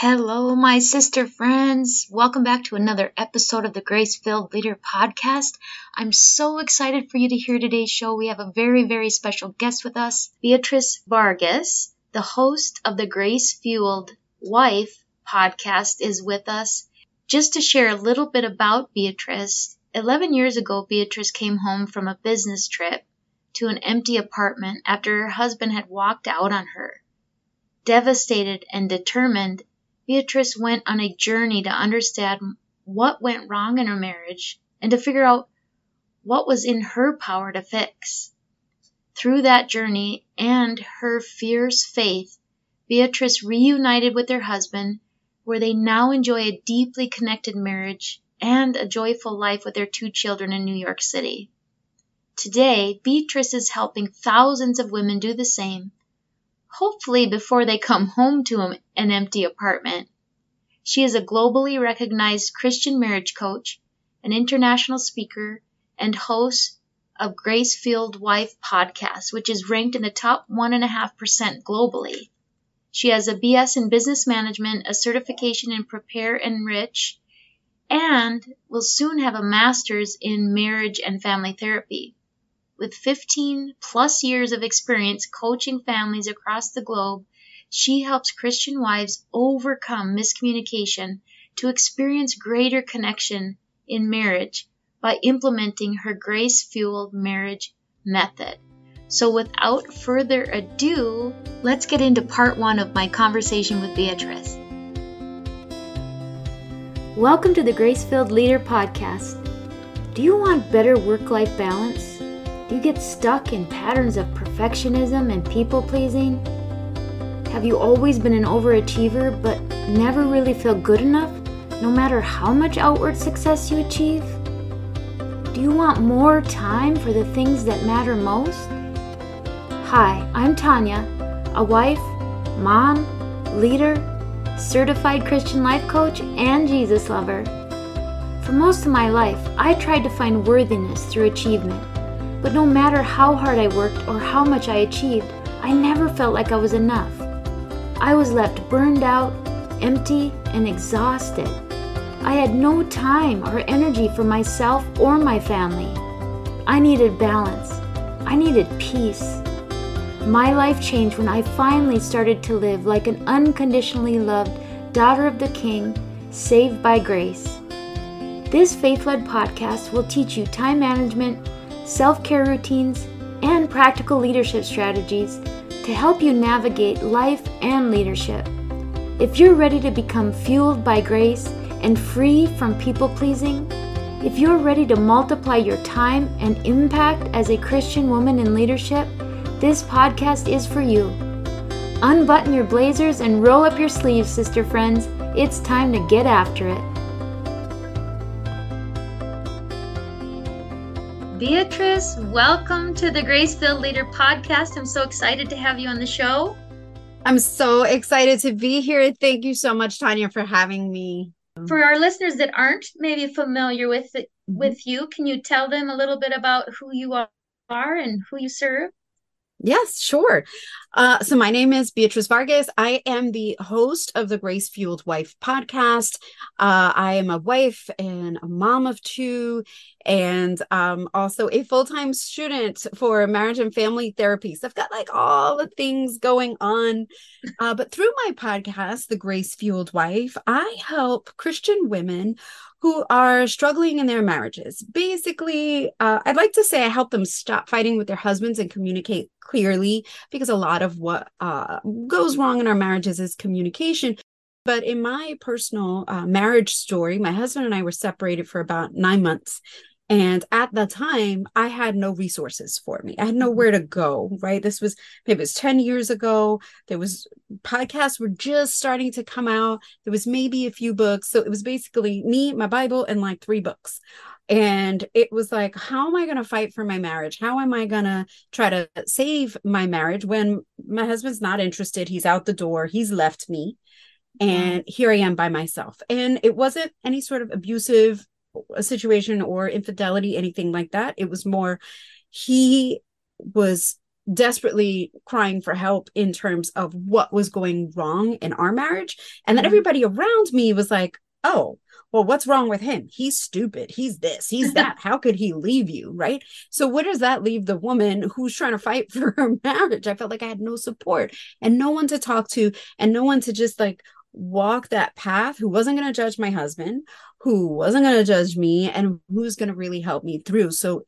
Hello, my sister friends. Welcome back to another episode of the Grace Filled Leader Podcast. I'm so excited for you to hear today's show. We have a very, very special guest with us, Beatriz Vargas, the host of the Grace Fueled Wife podcast, is with us. Just to share a little bit about Beatriz, 11 years ago, Beatriz came home from a business trip to an empty apartment after her husband had walked out on her. Devastated and determined, Beatriz went on a journey to understand what went wrong in her marriage and to figure out what was in her power to fix. Through that journey and her fierce faith, Beatriz reunited with her husband, where they now enjoy a deeply connected marriage and a joyful life with their two children in New York City. Today, Beatriz is helping thousands of women do the same hopefully before they come home to an empty apartment. She is a globally recognized Christian marriage coach, an international speaker, and host of Grace Fueled Wife podcast, which is ranked in the top 1.5% globally. She has a BS in business management, a certification in Prepare-Enrich, and will soon have a master's in marriage and family therapy. With 15 plus years of experience coaching families across the globe, she helps Christian wives overcome miscommunication to experience greater connection in marriage by implementing her grace fueled marriage method. So, without further ado, let's get into part one of my conversation with Beatriz. Welcome to the Grace Filled Leader Podcast. Do you want better work life balance? Do you get stuck in patterns of perfectionism and people pleasing? Have you always been an overachiever but never really feel good enough, no matter how much outward success you achieve? Do you want more time for the things that matter most? Hi, I'm Tanya, a wife, mom, leader, certified Christian life coach, and Jesus lover. For most of my life, I tried to find worthiness through achievement. But no matter how hard I worked or how much I achieved, I never felt like I was enough. I was left burned out, empty, and exhausted. I had no time or energy for myself or my family. I needed balance. I needed peace. My life changed when I finally started to live like an unconditionally loved daughter of the King, saved by grace. This faith led podcast will teach you time management self care routines, and practical leadership strategies to help you navigate life and leadership. If you're ready to become fueled by grace and free from people pleasing, if you're ready to multiply your time and impact as a Christian woman in leadership, this podcast is for you. Unbutton your blazers and roll up your sleeves, sister friends. It's time to get after it. Beatriz, welcome to the Grace Filled Leader podcast. I'm so excited to have you on the show. I'm so excited to be here. Thank you so much, Tanya, for having me. For our listeners that aren't maybe familiar with it, mm-hmm. with you, can you tell them a little bit about who you are and who you serve? Yes, sure. Uh, so, my name is Beatriz Vargas. I am the host of the Grace Fueled Wife podcast. Uh, I am a wife and a mom of two, and um, also a full time student for marriage and family therapy. So, I've got like all the things going on. Uh, but through my podcast, The Grace Fueled Wife, I help Christian women who are struggling in their marriages. Basically, uh, I'd like to say I help them stop fighting with their husbands and communicate clearly because a lot of what uh, goes wrong in our marriages is communication. But in my personal uh, marriage story, my husband and I were separated for about nine months. And at the time, I had no resources for me. I had mm-hmm. nowhere to go, right? This was maybe it was 10 years ago. There was podcasts were just starting to come out. There was maybe a few books. So it was basically me, my Bible, and like three books. And it was like, how am I going to fight for my marriage? How am I going to try to save my marriage when my husband's not interested? He's out the door, he's left me. Mm-hmm. And here I am by myself. And it wasn't any sort of abusive a situation or infidelity, anything like that. It was more he was desperately crying for help in terms of what was going wrong in our marriage. And then Mhm. everybody around me was like, oh, well, what's wrong with him? He's stupid. He's this, he's that. How could he leave you? Right. So, what does that leave the woman who's trying to fight for her marriage? I felt like I had no support and no one to talk to and no one to just like walk that path who wasn't going to judge my husband, who wasn't going to judge me, and who's going to really help me through. So,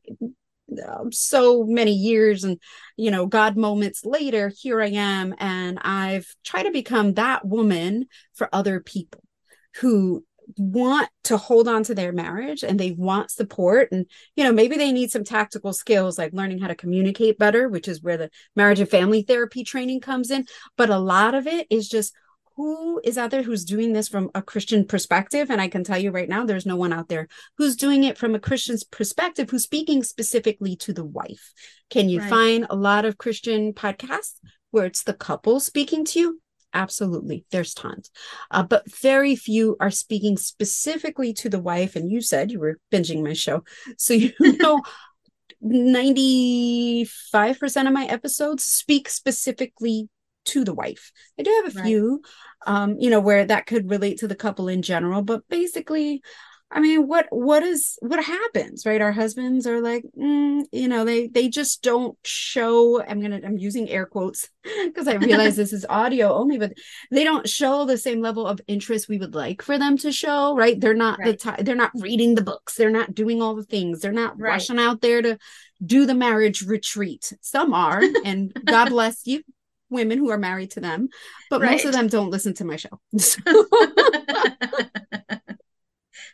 um, so many years and you know god moments later here i am and i've tried to become that woman for other people who want to hold on to their marriage and they want support and you know maybe they need some tactical skills like learning how to communicate better which is where the marriage and family therapy training comes in but a lot of it is just who is out there who's doing this from a Christian perspective? And I can tell you right now, there's no one out there who's doing it from a Christian's perspective, who's speaking specifically to the wife. Can you Right. find a lot of Christian podcasts where it's the couple speaking to you? Absolutely. There's tons. Uh, but very few are speaking specifically to the wife. And you said you were binging my show. So you know 95% of my episodes speak specifically to the wife. I do have a Right. few, um, you know, where that could relate to the couple in general, but basically, I mean, what what is what happens, right? Our husbands are like, mm, you know, they they just don't show. I'm gonna I'm using air quotes because I realize this is audio only, but they don't show the same level of interest we would like for them to show, right? They're not Right. the ti they're not reading the books, they're not doing all the things, they're not Right. rushing out there to do the marriage retreat. Some are, and God bless you, women who are married to them, but most of them don't listen to my show. So,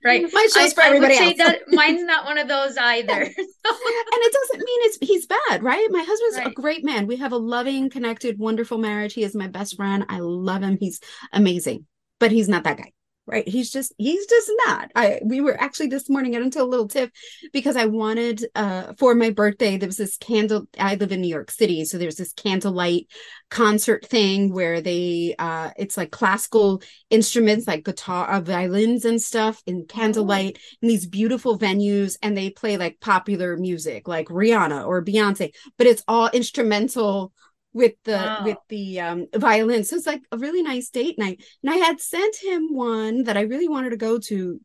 right. my show's I, for everybody say else. that mine's not one of those either. and it doesn't mean it's he's bad, right? My husband's a great man. We have a loving, connected, wonderful marriage. He is my best friend. I love him. He's amazing, but he's not that guy. Right. He's just he's just not. I we were actually this morning i got into a little tip because I wanted uh for my birthday, there was this candle I live in New York City. So there's this candlelight concert thing where they uh it's like classical instruments like guitar uh, violins and stuff in candlelight in these beautiful venues and they play like popular music like Rihanna or Beyonce, but it's all instrumental with the Wow. with the um violin. So it's like a really nice date night. And I had sent him one that I really wanted to go to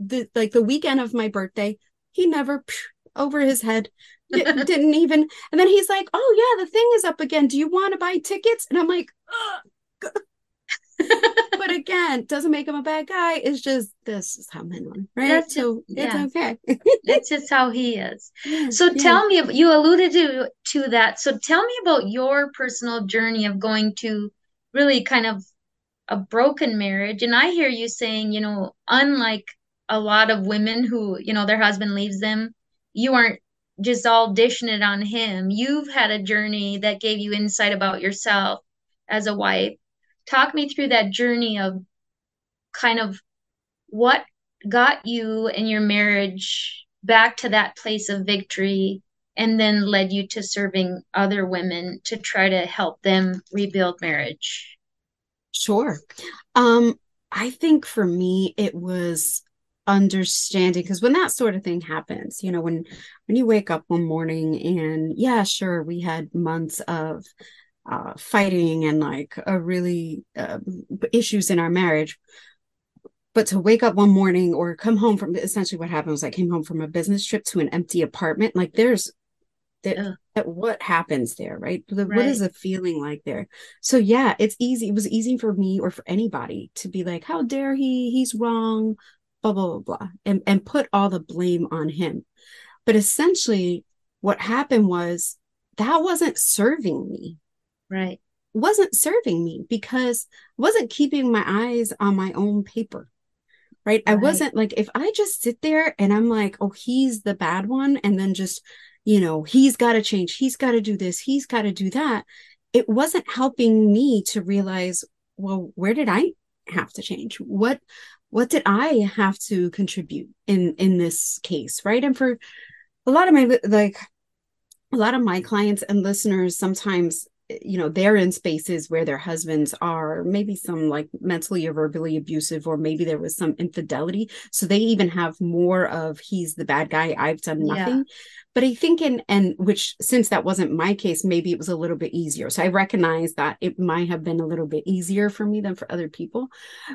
the like the weekend of my birthday. He never phew, over his head. Di- didn't even and then he's like, "Oh yeah, the thing is up again. Do you want to buy tickets?" And I'm like, "Ugh." But again, doesn't make him a bad guy. It's just this is how men are, right? That's so just- it's yeah. okay. That's just how he is. Yeah, So yeah. tell me, you alluded to to that. So tell me about your personal journey of going to really kind of a broken marriage. And I hear you saying, you know, unlike a lot of women who, you know, their husband leaves them, you aren't just all dishing it on him. You've had a journey that gave you insight about yourself as a wife. Talk me through that journey of kind of what got you and your marriage back to that place of victory and then led you to serving other women to try to help them rebuild marriage. Sure. Um, I think for me it was understanding because when that sort of thing happens, you know, when when you wake up one morning and yeah, sure, we had months of uh fighting and like a really uh, issues in our marriage. But to wake up one morning or come home from essentially what happened was I came home from a business trip to an empty apartment. Like there's that, that what happens there, right? The, What Right. is the feeling like there? So yeah, it's easy. It was easy for me or for anybody to be like, how dare he? He's wrong, blah, blah, blah, blah, and, and put all the blame on him. But essentially what happened was that wasn't serving me Right. wasn't serving me because I wasn't keeping my eyes on my own paper. Right. I Right. wasn't like, if I just sit there and I'm like, oh, he's the bad one, and then just, you know, he's got to change, he's got to do this, he's got to do that. It wasn't helping me to realize, well, where did I have to change? What, what did I have to contribute in, in this case? Right. And for a lot of my, like, a lot of my clients and listeners sometimes you know they're in spaces where their husbands are maybe some like mentally or verbally abusive or maybe there was some infidelity. So they even have more of he's the bad guy i've done nothing. Yeah. but i think in and which since that wasn't my case maybe it was a little bit easier. So i recognize that it might have been a little bit easier for me than for other people.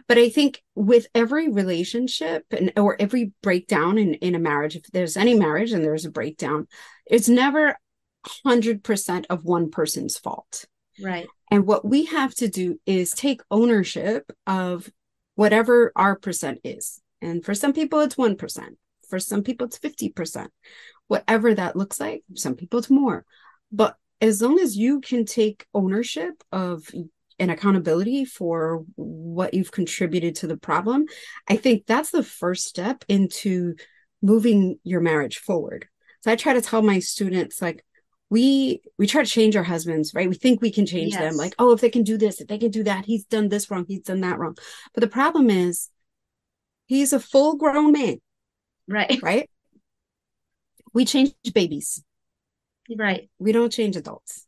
But i think with every relationship and or every breakdown in in a marriage if there's any marriage and there's a breakdown it's never 100% of one person's fault. Right. And what we have to do is take ownership of whatever our percent is. And for some people, it's 1%. For some people, it's 50%. Whatever that looks like, some people, it's more. But as long as you can take ownership of and accountability for what you've contributed to the problem, I think that's the first step into moving your marriage forward. So I try to tell my students, like, we we try to change our husbands right? We think we can change yes. them like oh if they can do this if they can do that he's done this wrong he's done that wrong. But the problem is he's a full grown man right. right? We change babies. Right. We don't change adults.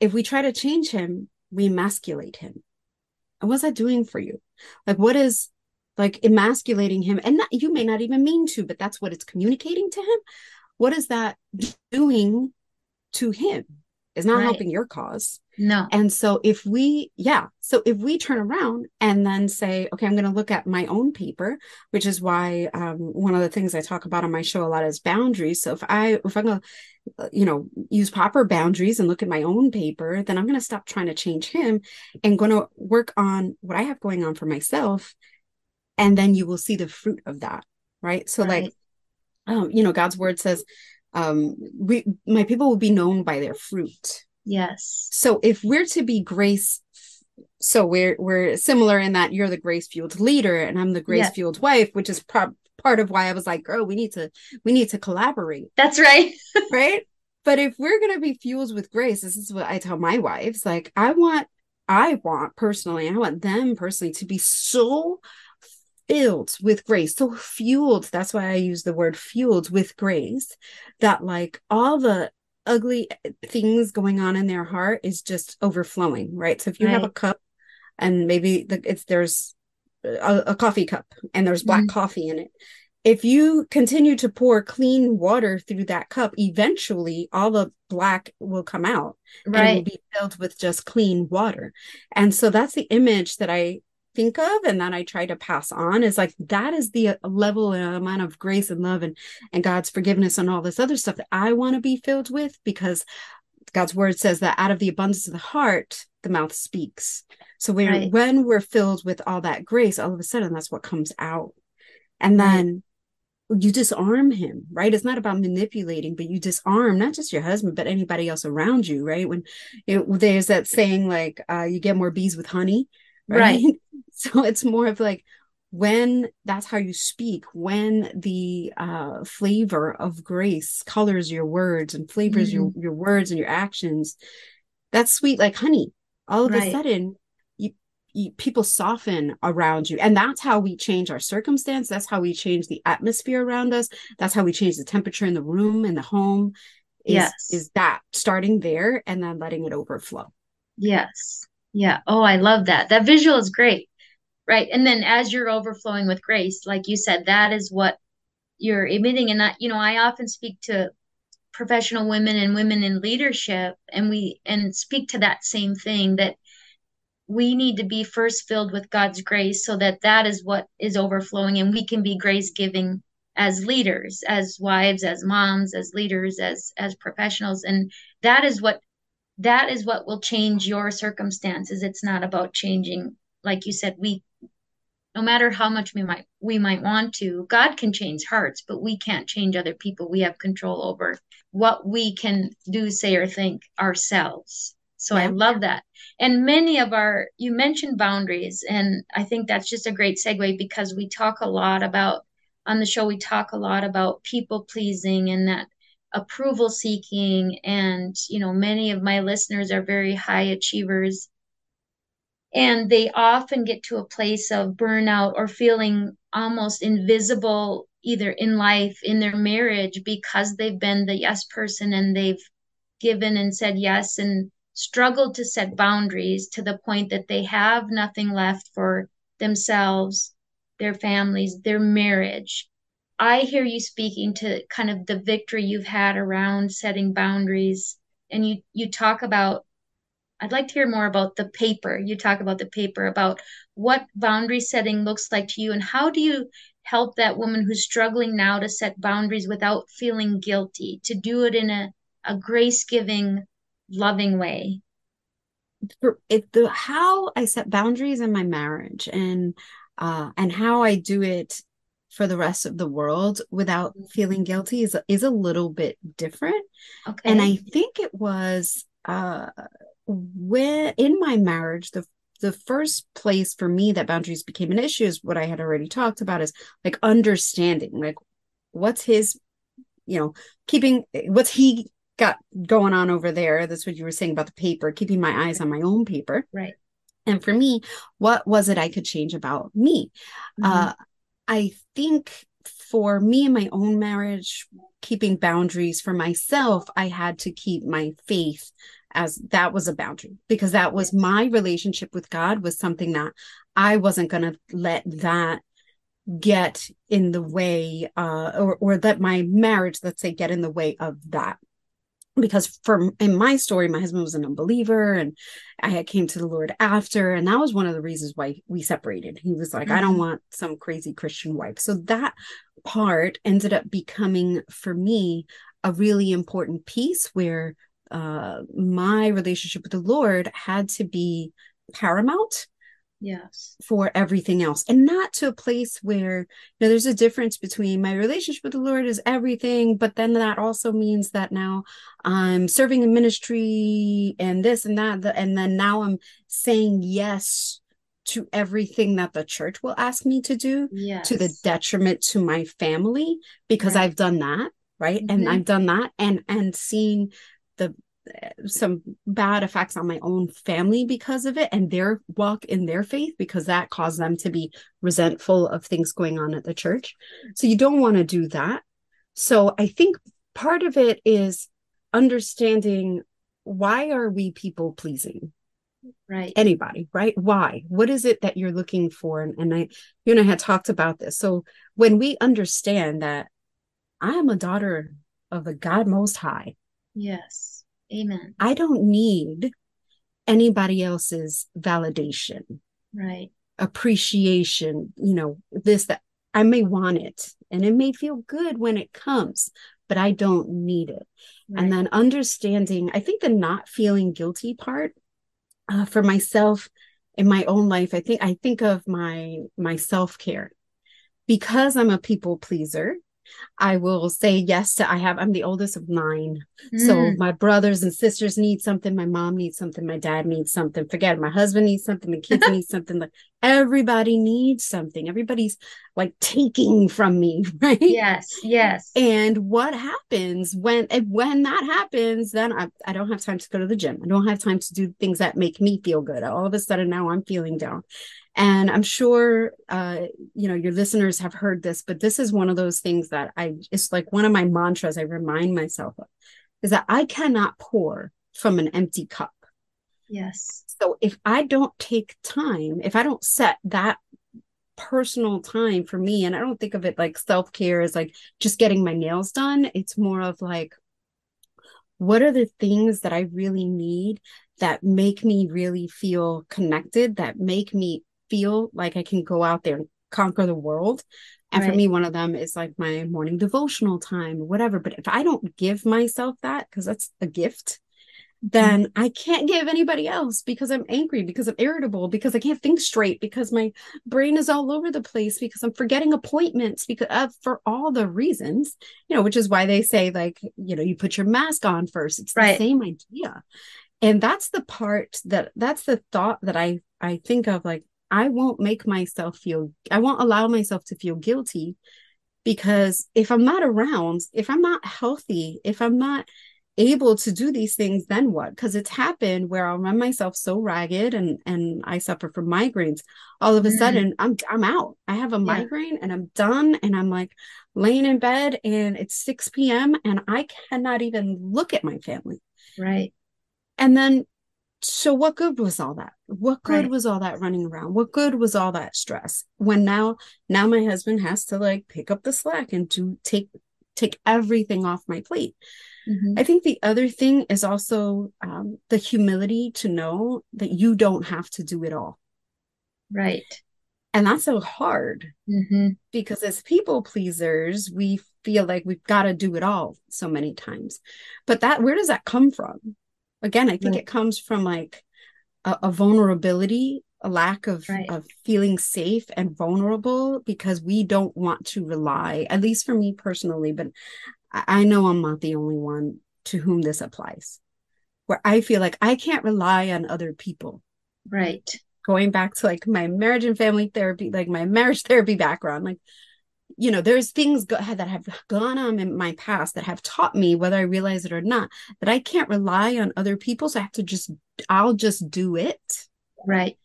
If we try to change him we emasculate him. And what's that doing for you? Like what is like emasculating him? And that, you may not even mean to but that's what it's communicating to him. What is that doing to him is not right. helping your cause. No. And so if we, yeah, so if we turn around and then say, okay, I'm going to look at my own paper, which is why um, one of the things I talk about on my show a lot is boundaries. So if I, if I'm going to, you know, use proper boundaries and look at my own paper, then I'm going to stop trying to change him and going to work on what I have going on for myself. And then you will see the fruit of that. Right. So right. like, um, you know, God's word says, um we my people will be known by their fruit. Yes. So if we're to be grace so we're we're similar in that you're the grace fueled leader and i'm the grace fueled yes. wife which is pro- part of why i was like girl we need to we need to collaborate. That's right. Right? But if we're going to be fueled with grace this is what i tell my wives like i want i want personally i want them personally to be so filled with grace, so fueled. That's why I use the word fueled with grace, that like all the ugly things going on in their heart is just overflowing, right? So if you right. have a cup and maybe the, it's there's a, a, coffee cup and there's black mm coffee in it. If you continue to pour clean water through that cup, eventually all the black will come out right. and will be filled with just clean water. And so that's the image that I think of and that I try to pass on is like that is the uh, level and amount of grace and love and and God's forgiveness and all this other stuff that I want to be filled with because God's word says that out of the abundance of the heart the mouth speaks. So when right. when we're filled with all that grace all of a sudden that's what comes out. And then right. you disarm him, right? It's not about manipulating, but you disarm not just your husband, but anybody else around you, right? When there's that saying like, uh, you get more bees with honey, right? right. so it's more of like when that's how you speak when the uh, flavor of grace colors your words and flavors mm. your your words and your actions that's sweet like honey. All of right. a sudden you, you, people soften around you. And that's how we change our circumstance. That's how we change the atmosphere around us. That's how we change the temperature in the room in the home is, yes. is that starting there and then letting it overflow. Yes. Yeah. Oh i love that. That visual is great right. And then as you're overflowing with grace like you said that is what you're emitting and that you know i often speak to professional women and women in leadership and we and speak to that same thing that we need to be first filled with god's grace so that that is what is overflowing and we can be grace giving as leaders as wives as moms as leaders as as professionals. And that is what that is what will change your circumstances. It's not about changing like you said we no matter how much we might we might want to god can change hearts but we can't change other people. We have control over what we can do say or think ourselves. So yeah. i love that. And many of our you mentioned boundaries and i think that's just a great segue because we talk a lot about on the show we talk a lot about people pleasing and that approval seeking. And you know many of my listeners are very high achievers and they often get to a place of burnout or feeling almost invisible either in life in their marriage because they've been the yes person and they've given and said yes and struggled to set boundaries to the point that they have nothing left for themselves, their families, their marriage. I hear you speaking to kind of the victory you've had around setting boundaries and you you talk about I'd like to hear more about the paper. You talk about the paper about what boundary setting looks like to you and how do you help that woman who's struggling now to set boundaries without feeling guilty, to do it in a, a grace giving, loving way? It, the, how I set boundaries in my marriage and uh, and how I do it for the rest of the world without mm-hmm. feeling guilty is is a little bit different. Okay. And I think it was uh, when in my marriage the the first place for me that boundaries became an issue is what I had already talked about is like understanding like what's his you know keeping what's he got going on over there? That's what you were saying about the paper keeping my eyes on my own paper. Right. And for me what was it i could change about me? Mm-hmm. uh i think for me in my own marriage keeping boundaries for myself i had to keep my faith as that was a boundary because that was my relationship with God was something that I wasn't going to let that get in the way uh or or let my marriage let's say get in the way of that because for in my story my husband was an unbeliever and i had came to the lord after and that was one of the reasons why we separated he was like mm-hmm. i don't mm-hmm. want some crazy christian wife so that part ended up becoming for me a really important piece where uh, my relationship with the Lord had to be paramount yes for everything else and not to a place where you know there's a difference between my relationship with the lord is everything but then that also means that now i'm serving in ministry and this and that and then now i'm saying yes to everything that the church will ask me to do yes. to the detriment to my family because right. i've done that right mm-hmm. and i've done that and and seen the some bad effects on my own family because of it and their walk in their faith because that caused them to be resentful of things going on at the church. So you don't want to do that. So I think part of it is understanding why are we people pleasing? Right. Anybody, right? Why? What is it that you're looking for? And, and I, you and I had talked about this. So when we understand that I am a daughter of the God Most High, Yes. Amen. I don't need anybody else's validation. Right. Appreciation, you know, this, that I may want it and it may feel good when it comes, but I don't need it. Right. And then understanding, I think the not feeling guilty part uh, for myself in my own life, I think I think of my my self care because I'm a people pleaser. I will say yes to I have I'm the oldest of nine. Mm. So my brothers and sisters need something, my mom needs something, my dad needs something. Forget it, my husband needs something, the kids need something. Like everybody needs something. Everybody's like taking from me, right? Yes, yes. And what happens when when that happens, then I, I don't have time to go to the gym. I don't have time to do things that make me feel good. All of a sudden now I'm feeling down. And I'm sure, uh, you know, your listeners have heard this, but this is one of those things that I, it's like one of my mantras I remind myself of is that I cannot pour from an empty cup. Yes. So if I don't take time, if I don't set that personal time for me, and I don't think of it like self care as like just getting my nails done, it's more of like, what are the things that I really need that make me really feel connected, that make me feel like I can go out there and conquer the world. And right. for me, one of them is like my morning devotional time, whatever. But if I don't give myself that, because that's a gift, then mm-hmm. I can't give anybody else because I'm angry, because I'm irritable, because I can't think straight, because my brain is all over the place, because I'm forgetting appointments, because uh, for all the reasons, you know, which is why they say, like, you know, you put your mask on first. It's right. the same idea. And that's the part that that's the thought that I I think of like I won't make myself feel, I won't allow myself to feel guilty because if I'm not around, if I'm not healthy, if I'm not able to do these things, then what? Because it's happened where I'll run myself so ragged and and I suffer from migraines. All of a mm. sudden, I'm I'm out. I have a yeah. migraine and I'm done, and I'm like laying in bed, and it's 6 p.m. and I cannot even look at my family. Right. And then so what good was all that? What good Right. was all that running around? What good was all that stress? When now now my husband has to like pick up the slack and to take take everything off my plate. Mhm. i think the other thing is also um, the humility to know that you don't have to do it all. Right. and that's so hard hmm because as people pleasers we feel like we've got to do it all so many times. But that where does that come from again i think Right. it comes from like a, a vulnerability a lack of Right. of feeling safe and vulnerable because we don't want to rely at least for me personally but i, I know i'm not the only one to whom this applies where i feel like i can't rely on other people Right. going back to like my marriage and family therapy, like my marriage therapy background, like, you know, there's things go- that have gone on in my past that have taught me, whether I realize it or not, that I can't rely on other people. So I have to just, I'll just do it. Right.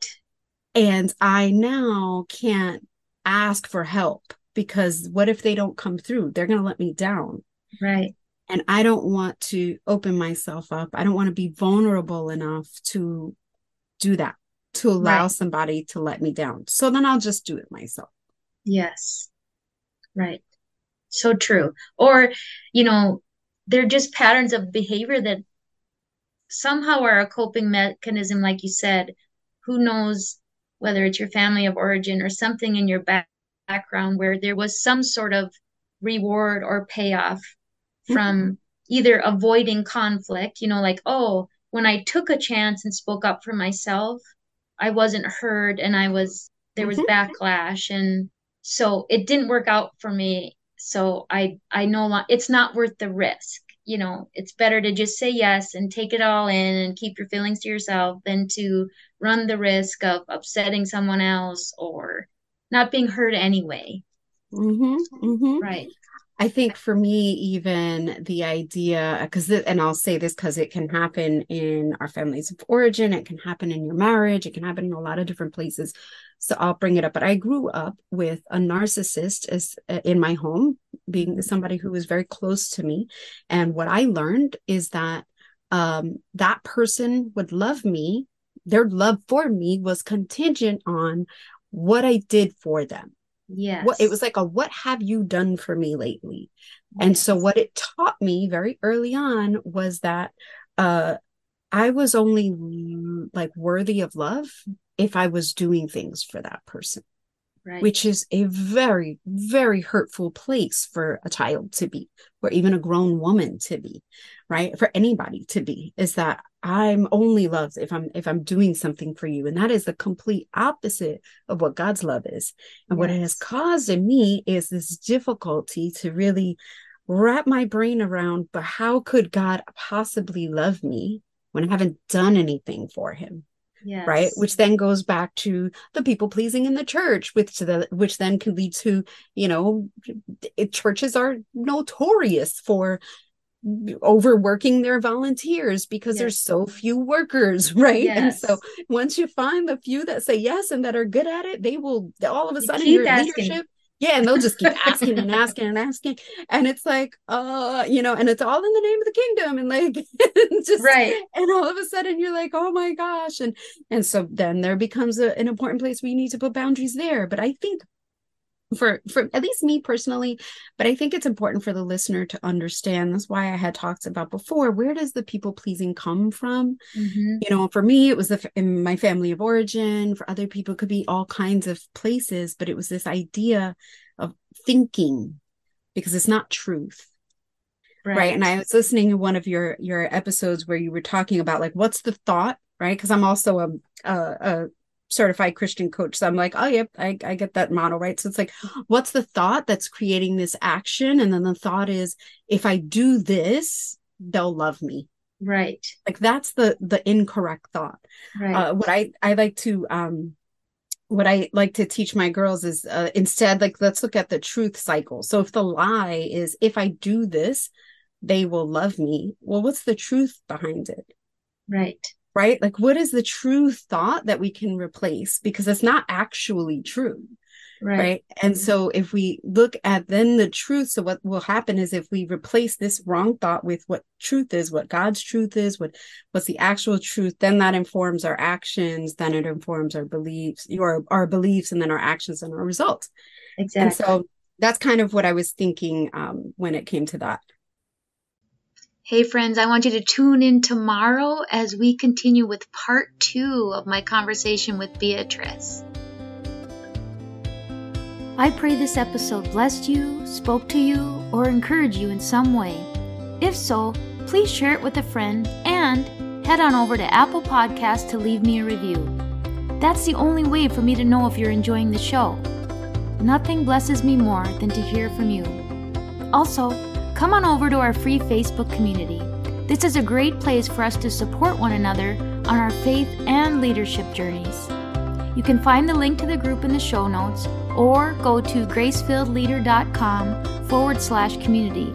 And I now can't ask for help because what if they don't come through? They're going to let me down. Right. And I don't want to open myself up. I don't want to be vulnerable enough to do that, to allow Right. somebody to let me down. So then I'll just do it myself. Yes. Right. So true. Or, you know, they're just patterns of behavior that somehow are a coping mechanism, like you said. Who knows whether it's your family of origin or something in your back background where there was some sort of reward or payoff from either avoiding conflict, you know, like, oh, when I took a chance and spoke up for myself, I wasn't heard and I was, there was Mhm. backlash. And so it didn't work out for me. So I, I no longer, it's not worth the risk. You know, it's better to just say yes and take it all in and keep your feelings to yourself than to run the risk of upsetting someone else or not being heard anyway. hmm hmm Right. I think for me, even the idea, because, and I'll say this because it can happen in our families of origin, it can happen in your marriage, it can happen in a lot of different places. So I'll bring it up. But I grew up with a narcissist as uh, in my home, being somebody who was very close to me. And what I learned is that um, that person would love me. Their love for me was contingent on what I did for them Yes. what it was like a what have you done for me lately and so what it taught me very early on was that uh i was only like worthy of love if i was doing things for that person Right. which is a very very hurtful place for a child to be or even a grown woman to be right? For anybody to be is that i'm only loved if i'm if i'm doing something for you. And that is the complete opposite of what god's love is. And what it has caused in me is this difficulty to really wrap my brain around but how could god possibly love me when i haven't done anything for him Yes. right which then goes back to the people pleasing in the church which the which then can lead to you know it, churches are notorious for overworking their volunteers because there's so few workers right and so once you find the few that say yes and that are good at it they will all of a sudden your asking. leadership yeah and they'll just keep asking and asking and asking. And it's like uh you know and it's all in the name of the kingdom. And like just Right. and all of a sudden you're like oh my gosh. And and so then there becomes a, an important place where you need to put boundaries there. But i think for for at least me personally but i think it's important for the listener to understand. That's why i had talked about before where does the people pleasing come from? Hmm you know for me it was the, in my family of origin for other people it could be all kinds of places but it was this idea of thinking because it's not truth. Right, Right. and i was listening to one of your your episodes where you were talking about like what's the thought right? Because i'm also a, a a certified christian coach. So i'm like oh yep I, I get that model right? So it's like what's the thought that's creating this action? And then the thought is if i do this they'll love me. Right. like that's the the incorrect thought. Right. uh what i i like to um what i like to teach my girls is uh, instead like let's look at the truth cycle. So if the lie is if i do this they will love me. Well what's the truth behind it? Right. Right like what is the true thought that we can replace because it's not actually true Right. right. And so if we look at then the truth, so what will happen is if we replace this wrong thought with what truth is, what God's truth is, what what's the actual truth, then that informs our actions, then it informs our beliefs, your our beliefs, and then our actions and our results. Exactly. And so that's kind of what I was thinking um, when it came to that. Hey, friends, I want you to tune in tomorrow as we continue with part two of my conversation with Beatriz. I pray this episode blessed you, spoke to you, or encouraged you in some way. If so, please share it with a friend and head on over to Apple Podcasts to leave me a review. That's the only way for me to know if you're enjoying the show. Nothing blesses me more than to hear from you. Also, come on over to our free Facebook community. This is a great place for us to support one another on our faith and leadership journeys. You can find the link to the group in the show notes or go to gracefilledleader.com forward slash community.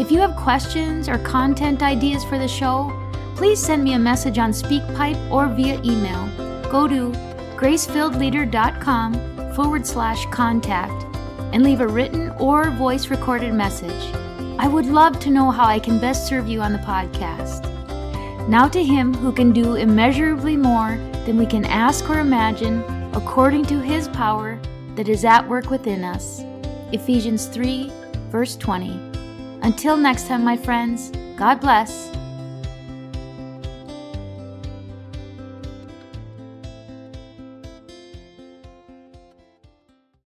If you have questions or content ideas for the show, please send me a message on SpeakPipe or via email. Go to gracefilledleader.com forward slash contact and leave a written or voice recorded message. I would love to know how I can best serve you on the podcast. Now to Him who can do immeasurably more than we can ask or imagine, according to His power that is at work within us. Ephesians 3, verse 20. Until next time, my friends, God bless